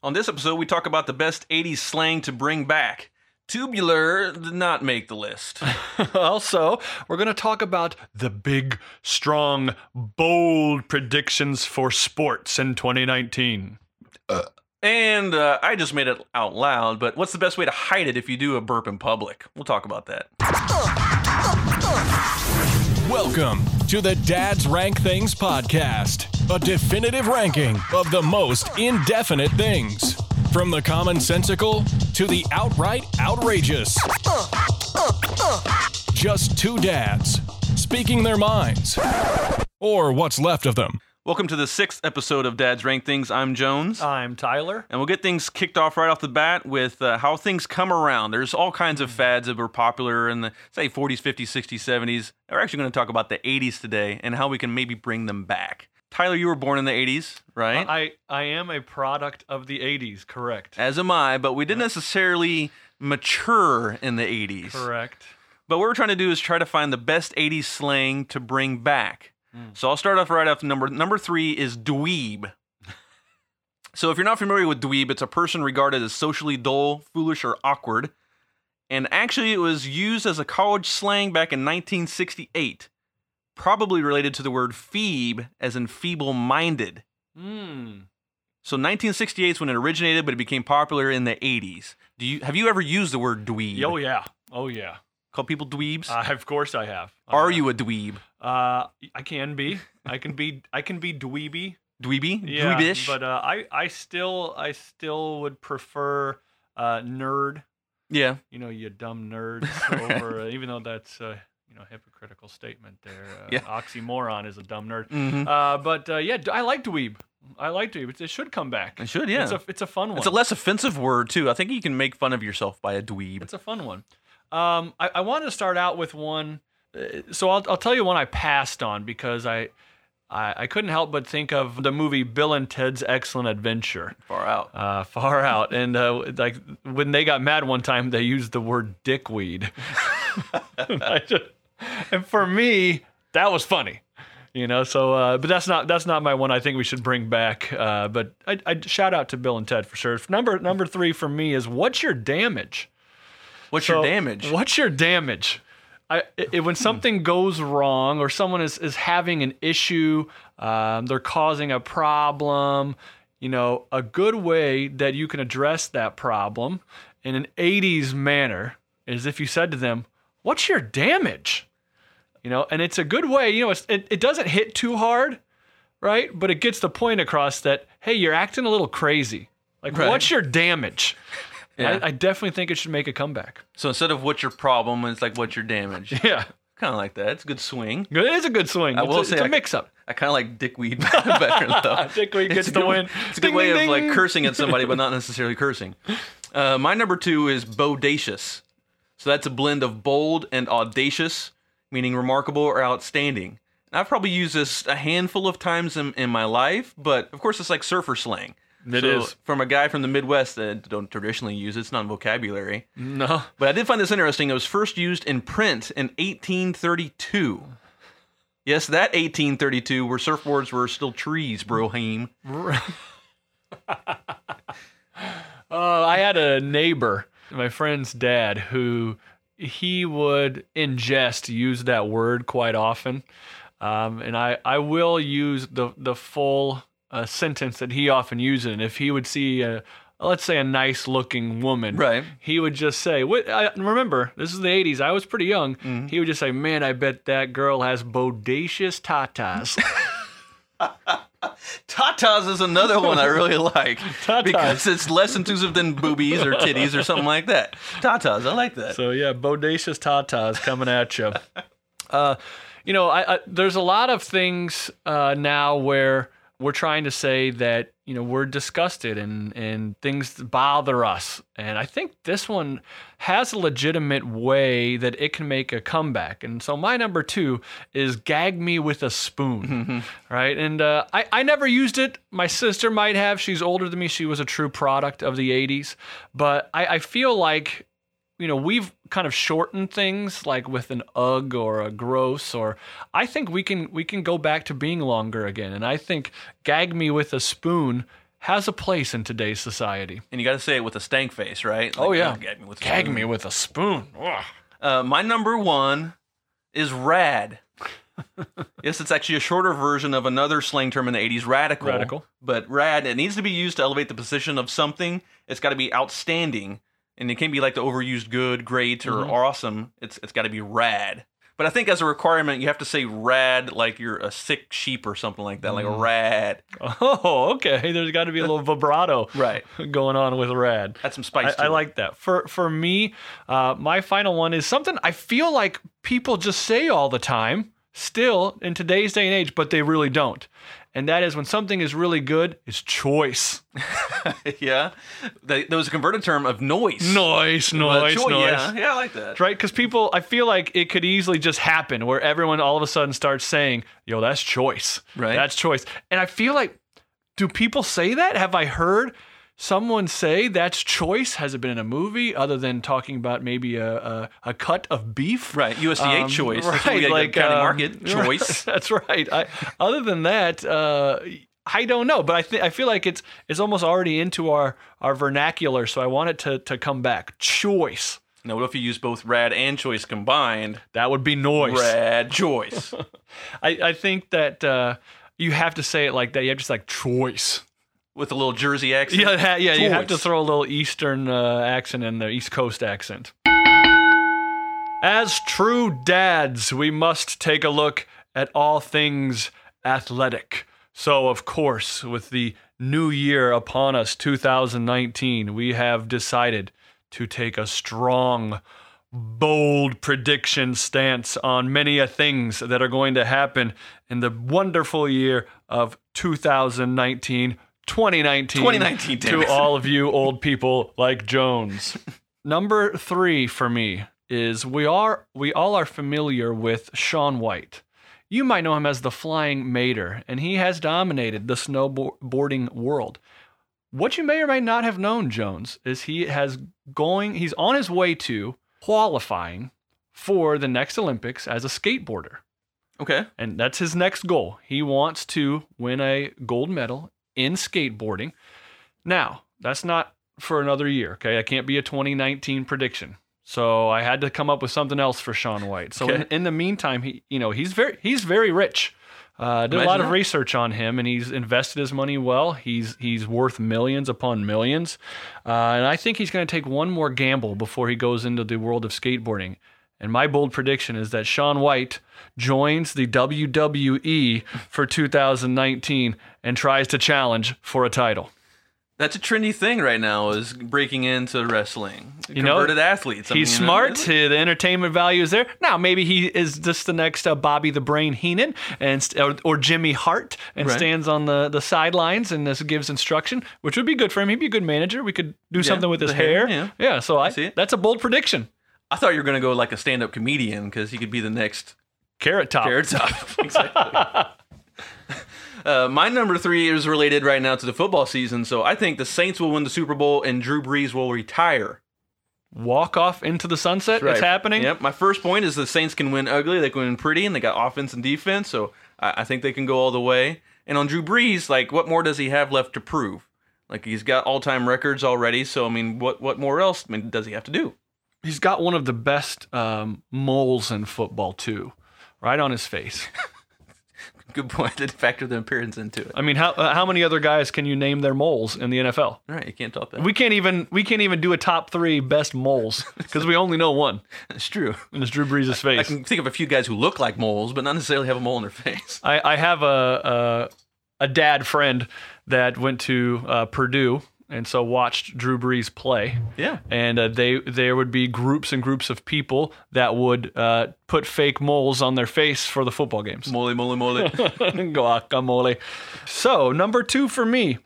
On this episode, we talk about the best 80s slang to bring back. Tubular did not make the list. also, we're going to talk about the big, strong, bold predictions for sports in 2019. And uh, I just made it out loud, but what's the best way to hide it if you do a burp in public? We'll talk about that. Welcome to the Dad's Rank Things podcast, a definitive ranking of the most indefinite things. From the commonsensical to the outright outrageous. Just two dads speaking their minds, or what's left of them. Welcome to the sixth episode of Dad's Rank Things. I'm Jones. I'm Tyler. And we'll get things kicked off right off the bat with uh, how things come around. There's all kinds of fads that were popular in the, say, 40s, 50s, 60s, 70s. We're actually going to talk about the 80s today and how we can maybe bring them back. Tyler, you were born in the 80s, right? I, I am a product of the 80s, correct. As am I, but we didn't necessarily mature in the 80s. Correct. But what we're trying to do is try to find the best 80s slang to bring back. Mm. So I'll start off right off number number three is dweeb. so if you're not familiar with dweeb, it's a person regarded as socially dull, foolish, or awkward. And actually, it was used as a college slang back in 1968, probably related to the word phoebe, as in feeble-minded. Hmm. So 1968 is when it originated, but it became popular in the 80s. Do you have you ever used the word dweeb? Oh, yeah. Oh, yeah. Call people dweebs? Uh, of course I have. Are Uh, you a dweeb? Uh, I can be. I can be. I can be dweeby. Dweeby? Yeah, Dweebish? but uh, I, I still, I still would prefer uh, nerd. yeah. You know, you dumb nerds. over, uh, even though that's uh, you know hypocritical statement there. Uh, Yeah. Oxymoron is a dumb nerd. Mhm. Uh, but uh, yeah, I like dweeb. I like dweeb. It should come back. It should, yeah. It's a, it's a fun one. It's a less offensive word too. I think you can make fun of yourself by a dweeb. It's a fun one. Um, I, I wanted to start out with one. uh, So I'll, I'll tell you one I passed on because I, I I couldn't help but think of the movie Bill and Ted's Excellent Adventure. Far out. Uh, far out, and uh, like when they got mad one time, they used the word dickweed. I just- and for me, that was funny. You know, so uh, but that's not that's not my one. I think we should bring back. Uh, but I, I shout out to Bill and Ted for sure. Number number three for me is what's your damage? What's So, your damage? What's your damage? I, it, when something goes wrong or someone is, is having an issue, um, they're causing a problem, you know, a good way that you can address that problem in an 80s manner is if you said to them, What's your damage? You know, and it's a good way, you know, it's, it, it doesn't hit too hard, right? But it gets the point across that, hey, you're acting a little crazy. Like, Right. what's your damage? Yeah. I, I definitely think it should make a comeback. So instead of what's your problem, it's like what's your damage. Yeah. kind of like that. It's a good swing. It is a good swing. I it's will a, say it's a mix up. I kind of like dickweed better though. Dickweed gets the good- win. It's a good Ding, way ding, of like cursing at somebody, but not necessarily cursing. Uh, my number two is bodacious. So that's a blend of bold and audacious, meaning remarkable or outstanding. And I've probably used this a handful of times in, in my life, but of course it's like surfer slang. It so is. From a guy from the Midwest that don't traditionally use it, it's not vocabulary. No. But I did find this interesting. It was first used in print in 1832. Yes, that 1832, where surfboards were still trees, Broheim. Uh, I had a neighbor, my friend's dad, who he would ingest use that word quite often. Um, and I, I will use the, the full uh, sentence that he often uses. And if he would see, a, let's say, a nice looking woman, Right. he would just say, what, I, remember, this is the 80s. I was pretty young. He would just say, man, I bet that girl has bodacious tatas. Tatas is another one I really like Tatas. because it's less intrusive than boobies or titties or something like that. Tatas, I like that. So yeah, bodacious tatas coming at you. Uh, you know, I, I, there's a lot of things uh, now where we're trying to say that you know we're disgusted and and things bother us, and I think this one has a legitimate way that it can make a comeback. And so my number two is gag me with a spoon, right? And uh, I I never used it. My sister might have. She's older than me. She was a true product of the '80s, but I, I feel like you know, we've kind of shortened things like with an ugh or a gross or I think we can we can go back to being longer again. And I think gag me with a spoon has a place in today's society. And you got to say it with a stank face, right? Oh, yeah. gag me with a Gag spoon. me with a spoon. Uh, my number one is rad. yes, it's actually a shorter version of another slang term in the 80s, radical. Radical. But rad, it needs to be used to elevate the position of something. It's got to be outstanding. And it can't be like the overused good, great, or Mm-hmm. awesome. It's It's got to be rad. But I think as a requirement, you have to say rad like you're a sick sheep or something like that, like Mm. a rad. Oh, okay. There's got to be a little vibrato Right. going on with rad. Add some spice to I, I like that. For for me, uh, my final one is something I feel like people just say all the time, still in today's day and age, but they really don't. And that is when something is really good, it's choice. yeah. That was a converted term of noise. Noise, noise, choice, noise. Yeah, yeah, I like that. Right? Because people, I feel like it could easily just happen where everyone all of a sudden starts saying, yo, that's choice. Right. That's choice. And I feel like, do people say that? Have I heard someone say that's choice? Has it been in a movie other than talking about maybe a, a, a cut of beef? Right, USDA Um, choice. That's Right, what we gotta like county um, market choice. That's right. I, other than that, uh, I don't know, but I think I feel like it's it's almost already into our our vernacular, so I want it to to come back. Choice. Now, what if you use both rad and choice combined? That would be noise. Rad choice. I, I think that uh, you have to say it like that. You have to say like choice. With a little Jersey accent. Yeah, yeah. You have to throw a little Eastern uh, accent in there, East Coast accent. As true dads, we must take a look at all things athletic. So, of course, with the new year upon us, 2019, we have decided to take a strong, bold prediction stance on many a things that are going to happen in the wonderful year of 2019, 2019. 2019, to all of you old people like Jones. Number three for me is we are we all are familiar with Shaun White. You might know him as the Flying Mater, and he has dominated the snowboarding world. What you may or may not have known, Jones, is he has going he's on his way to qualifying for the next Olympics as a skateboarder. Okay. And that's his next goal. He wants to win a gold medal in skateboarding. Now, that's not for another year, okay? I can't be a 2019 prediction. So I had to come up with something else for Shaun White. So in, Okay. in the meantime, he you know, he's very he's very rich. Uh, did a lot Imagine of research on him, and he's invested his money well. He's he's worth millions upon millions, uh, and I think he's going to take one more gamble before he goes into the world of skateboarding. And my bold prediction is that Shaun White joins the WWE for 2019 and tries to challenge for a title. That's a trendy thing right now is breaking into wrestling. You know, Converted athletes. I He's mean, smart. uh, The entertainment value is there. Now, maybe he is just the next uh, Bobby the Brain Heenan and or, or Jimmy Hart and Right. stands on the, the sidelines and this gives instruction, which would be good for him. He'd be a good manager. We could do something with his hair, hair. yeah. so I, see it. that's a bold prediction. I thought you were going to go like a stand up comedian because he could be the next Carrot top. Carrot Top. exactly. Uh, my number three is related right now to the football season, so I think the Saints will win the Super Bowl and Drew Brees will retire. Walk off into the sunset. It's happening. Yep. My first point is the Saints can win ugly, they can win pretty, and they got offense and defense, so I, I think they can go all the way. And on Drew Brees, like, what more does he have left to prove? Like, he's got all time records already, so I mean, what what more else I mean, does he have to do? He's got one of the best um, moles in football too, right on his face. Good point. Did factor the appearance into it. I mean, how uh, how many other guys can you name their moles in the NFL? All right, you can't top that. We can't even we can't even do a top three best moles because we only know one, It's true. and it's Drew Brees' face. I face. can think of a few guys who look like moles, but not necessarily have a mole in their face. I, I have a, a a dad friend that went to uh, Purdue and so watched Drew Brees play. Yeah. And uh, they there would be groups and groups of people that would uh, put fake moles on their face for the football games. Mole, mole, mole. Guacamole. So number two for me.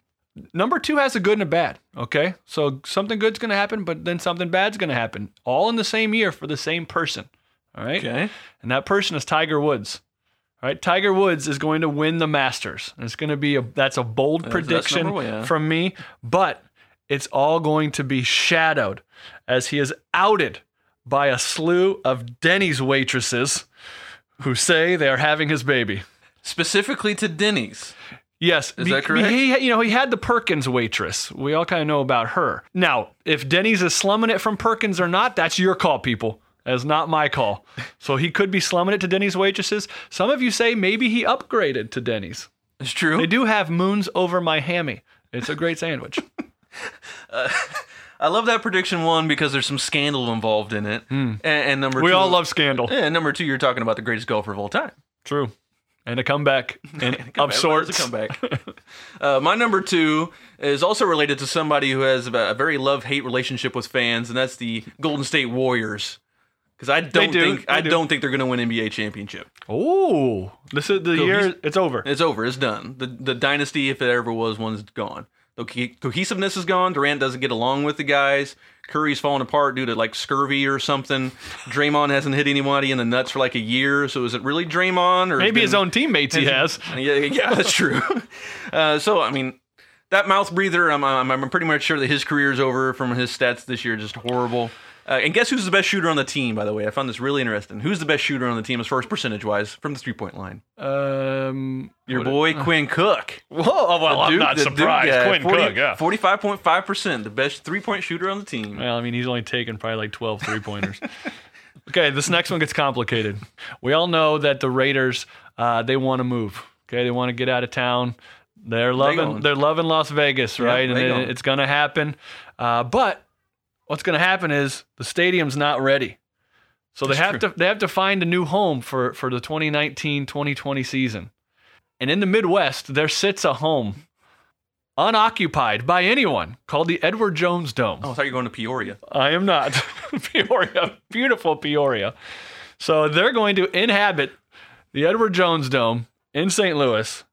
Number two has a good and a bad. Okay, so something good's gonna happen, but then something bad's gonna happen, all in the same year for the same person. All right. okay. And that person is Tiger Woods. All right, Tiger Woods is going to win the Masters. And It's going to be a that's a bold that's prediction number one, yeah. from me, but it's all going to be shadowed as he is outed by a slew of Denny's waitresses who say they are having his baby. Specifically to Denny's. Yes, Is that correct? He, you know, he had the Perkins waitress. We all kind of know about her. Now, if Denny's is slumming it from Perkins or not, that's your call, people. That's not my call. So he could be slumming it to Denny's waitresses. Some of you say maybe he upgraded to Denny's. It's true. They do have moons over my hammy. It's a great sandwich. I love that prediction one because there's some scandal involved in it. And, and number we two, all love scandal. And number two, you're talking about the greatest golfer of all time. True. And a comeback and of Comeback. sorts. It's a comeback. uh, my number two is also related to somebody who has a, a very love hate relationship with fans, and that's the Golden State Warriors. Because I don't do. think I do. don't think they're going to win NBA championship. Oh, this is the year. It's over. It's over. It's done. The the dynasty, if it ever was one, is gone. The co- cohesiveness is gone. Durant doesn't get along with the guys. Curry's falling apart due to like scurvy or something. Draymond hasn't hit anybody in the nuts for like a year. So is it really Draymond or Maybe been- his own teammates he has. Yeah, yeah, that's true. Uh, so I mean, that mouth breather, I'm, I'm I'm pretty much sure that his career is over from his stats this year. Just horrible. Uh, and guess who's the best shooter on the team? By the way, I found this really interesting. Who's the best shooter on the team as far as percentage wise from the three point line? Um, Your boy Quinn Cook. Whoa, oh, well, I'm not surprised. guy, Quinn 40 Cook, yeah. 45.5%, the best three point shooter on the team. Well, I mean, he's only taken probably like 12 three pointers. okay, this next one gets complicated. We all know that the Raiders, uh, they want to move. Okay, they want to get out of town. They're loving, going. they're loving Las Vegas, right? and it- it's going to happen. Uh, but what's going to happen is the stadium's not ready. So they That's have to they have to find a new home for for the 2019-2020 season. And in the Midwest, there sits a home unoccupied by anyone called the Edward Jones Dome. Oh, I thought you were going to Peoria. I am not. Peoria, beautiful Peoria. So they're going to inhabit the Edward Jones Dome in St. Louis.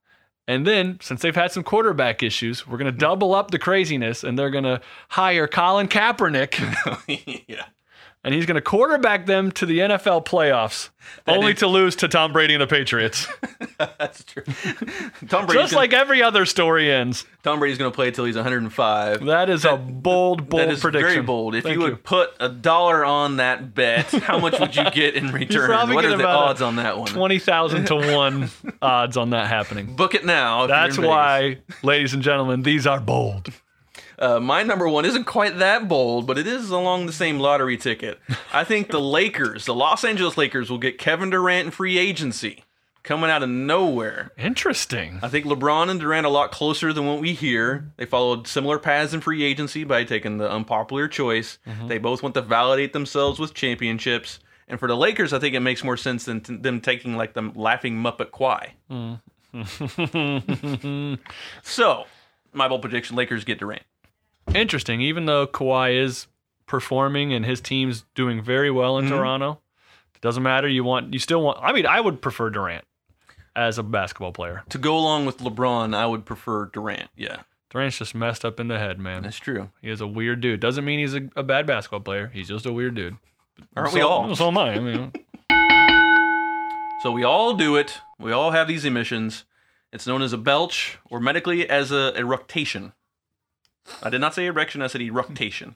And then, since they've had some quarterback issues, we're going to double up the craziness and they're going to hire Colin Kaepernick yeah. And he's going to quarterback them to the NFL playoffs, only is- to lose to Tom Brady and the Patriots. That's true. Tom Brady's Just gonna, like every other story ends. Tom Brady's going to play until he's 105. That is a bold, bold that is prediction. very bold. If Thank you would put a dollar on that bet, how much would you get in return? What are the odds on that one? 20,000 to 1 odds on that happening. Book it now. That's why, ladies and gentlemen, these are bold. Uh, my number one isn't quite that bold, but it is along the same lottery ticket. I think the Lakers, the Los Angeles Lakers, will get Kevin Durant in free agency coming out of nowhere. Interesting. I think LeBron and Durant are a lot closer than what we hear. They followed similar paths in free agency by taking the unpopular choice. They both want to validate themselves with championships. And for the Lakers, I think it makes more sense than t- them taking like the laughing Muppet Kawhi. so, my bold prediction: Lakers get Durant. Interesting. Even though Kawhi is performing and his team's doing very well in mm-hmm. Toronto, it doesn't matter. You want, you still want. I mean, I would prefer Durant as a basketball player. To go along with LeBron, I would prefer Durant. Yeah, Durant's just messed up in the head, man. that's true. He is a weird dude. Doesn't mean he's a, a bad basketball player. He's just a weird dude. Aren't so, we all? So am I. I mean, So we all do it. We all have these emissions. It's known as a belch, or medically as a eructation. I did not say erection, I said eructation.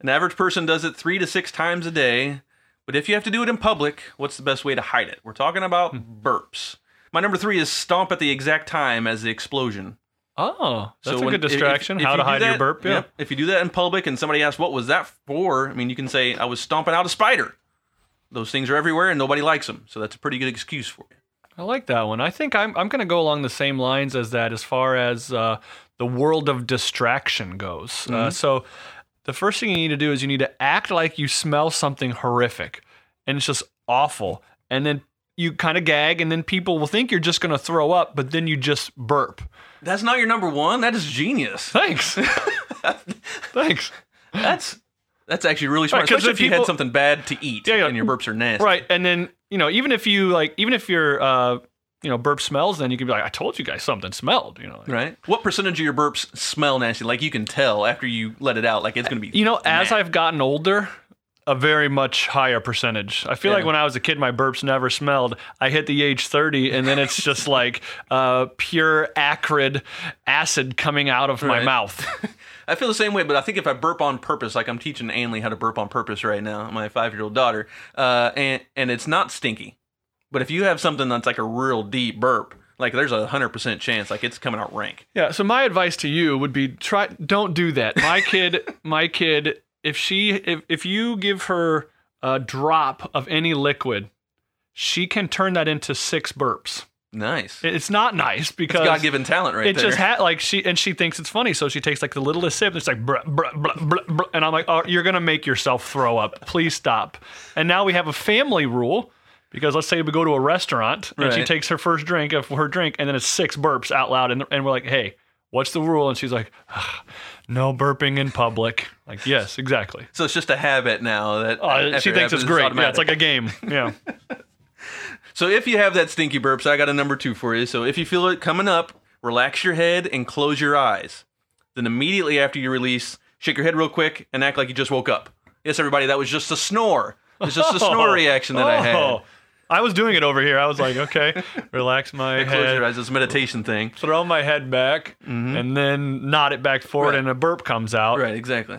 An average person does it three to six times a day, but if you have to do it in public, what's the best way to hide it? We're talking about burps. My number three is stomp at the exact time as the explosion. oh, that's So a when- good if- distraction. if How you to hide your that- burp. Yeah. If you do that in public and somebody asks, what was that for? I mean, you can say, I was stomping out a spider. Those things are everywhere and nobody likes them. So that's a pretty good excuse for you. I like that one. I think I'm I'm going to go along the same lines as that as far as uh, the world of distraction goes. Uh, so the first thing you need to do is you need to act like you smell something horrific, and it's just awful, and then you kind of gag, and then people will think you're just going to throw up, but then you just burp. That's not your number one. That is genius. Thanks. Thanks. That's that's actually really smart. Right, especially if you had something bad to eat Yeah, yeah. and your burps are nasty. Right, and then you know even if you like even if your uh, you know burp smells, then you can be like, I told you guys something smelled. You know. like- Right. What percentage of your burps smell nasty? Like you can tell after you let it out. Like it's gonna be. You know, as. I've gotten older, a very much higher percentage. I feel Yeah. like when I was a kid, my burps never smelled. I hit the age 30, and then it's just like uh, pure acrid acid coming out of my mouth. I feel the same way, but I think if I burp on purpose, like I'm teaching Anley how to burp on purpose right now, my five year old daughter, uh, and and it's not stinky, but if you have something that's like a real deep burp, like there's a hundred percent chance like it's coming out rank. Yeah. So my advice to you would be try don't do that. My kid, my kid, if she if if you give her a drop of any liquid, she can turn that into six burps. Nice. It's not nice because God given talent right it there. just had like she and she thinks it's funny, so she takes like the littlest sip. And it's like bruh, bruh, bruh, bruh, bruh, and I'm like, oh, you're gonna make yourself throw up. Please stop. And now we have a family rule because let's say we go to a restaurant and she takes her first drink of her drink, and then it's six burps out loud, and, and we're like, hey, what's the rule? And she's like, "Ah, no burping in public. Like, yes, exactly. so it's just a habit now that Oh, after she it thinks happens, it's great. Yeah, it's like a game. Yeah. So if you have that stinky burps, I got a number two for you. So if you feel it coming up, relax your head and close your eyes. Then immediately after you release, shake your head real quick and act like you just woke up. Yes, everybody, that was just a snore. It's just a snore reaction that I had. I was doing it over here. I was like, okay, relax my Close head. your eyes. It's a meditation thing. throw my head back and then nod it back forward Right. and a burp comes out. Right, exactly.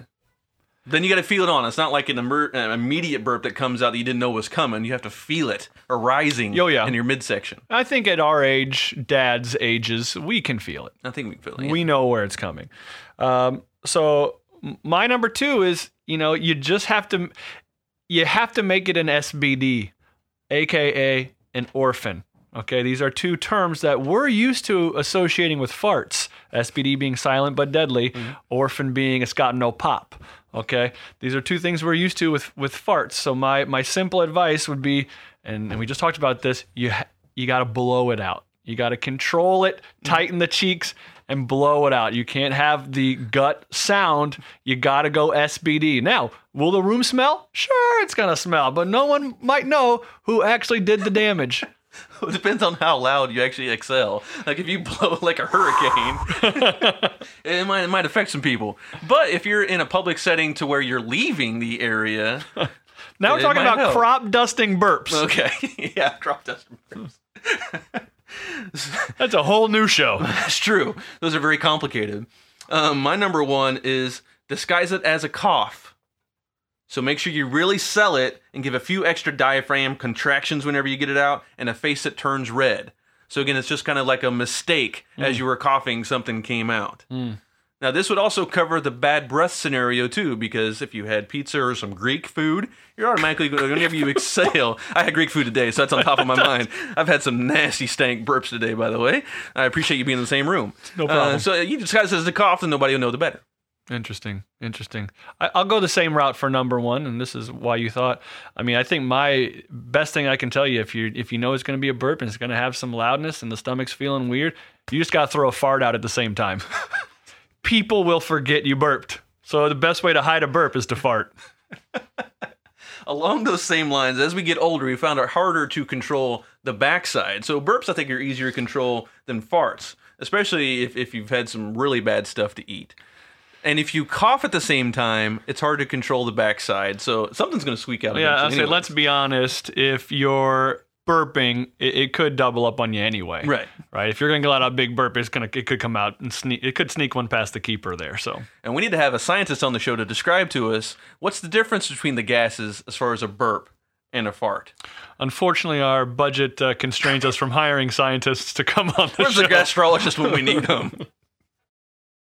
Then you got to feel it on. It's not like an, emer- an immediate burp that comes out that you didn't know was coming. You have to feel it arising Oh, yeah. in your midsection. I think at our age, dad's ages, we can feel it. I think we can feel it. We know where it's coming. Um, so my number two is, you know, you just have to, you have to make it an SBD, aka an orphan. Okay, these are two terms that we're used to associating with farts. SBD being silent but deadly, mm-hmm. orphan being it's got no pop. Okay, these are two things we're used to with with farts. So my my simple advice would be, and, and we just talked about this, you ha- you got to blow it out. You got to control it, tighten the cheeks, and blow it out. You can't have the gut sound. You got to go SBD. Now, will the room smell? Sure, it's gonna smell, but no one might know who actually did the damage. It depends on how loud you actually exhale. Like if you blow like a hurricane, it might it might affect some people. But if you're in a public setting to where you're leaving the area, Now we're talking about help. crop dusting burps. okay, yeah, drop dust. That's a whole new show. That's true. Those are very complicated. Um, my number one is disguise it as a cough. So make sure you really sell it and give a few extra diaphragm contractions whenever you get it out and a face that turns red. So again, it's just kind of like a mistake as you were coughing, something came out. Now, this would also cover the bad breath scenario too, because if you had pizza or some Greek food, you're automatically going to you exhale. I had Greek food today, so that's on top of my mind. I've had some nasty stank burps today, by the way. I appreciate you being in the same room. No problem. Uh, so you disguise it as a cough, and nobody will know the better. Interesting. Interesting. I, I'll go the same route for number one, and this is why you thought. I mean, I think my best thing I can tell you if you if you know it's going to be a burp and it's going to have some loudness and the stomach's feeling weird, you just got to throw a fart out at the same time. People will forget you burped. So the best way to hide a burp is to fart. Along those same lines, as we get older, we found it harder to control the backside. So burps, I think, are easier to control than farts, especially if, if you've had some really bad stuff to eat. And if you cough at the same time, it's hard to control the backside. So something's going to squeak out. Yeah, I say let's be honest. If you're burping, it, it could double up on you anyway. Right. Right. If you're going to let out a big burp, it's gonna it could come out and sneak. It could sneak one past the keeper there. So And we need to have a scientist on the show to describe to us what's the difference between the gases as far as a burp and a fart. unfortunately, our budget uh, constrains us from hiring scientists to come on the Where's show. Where's the gastrologist when we need them?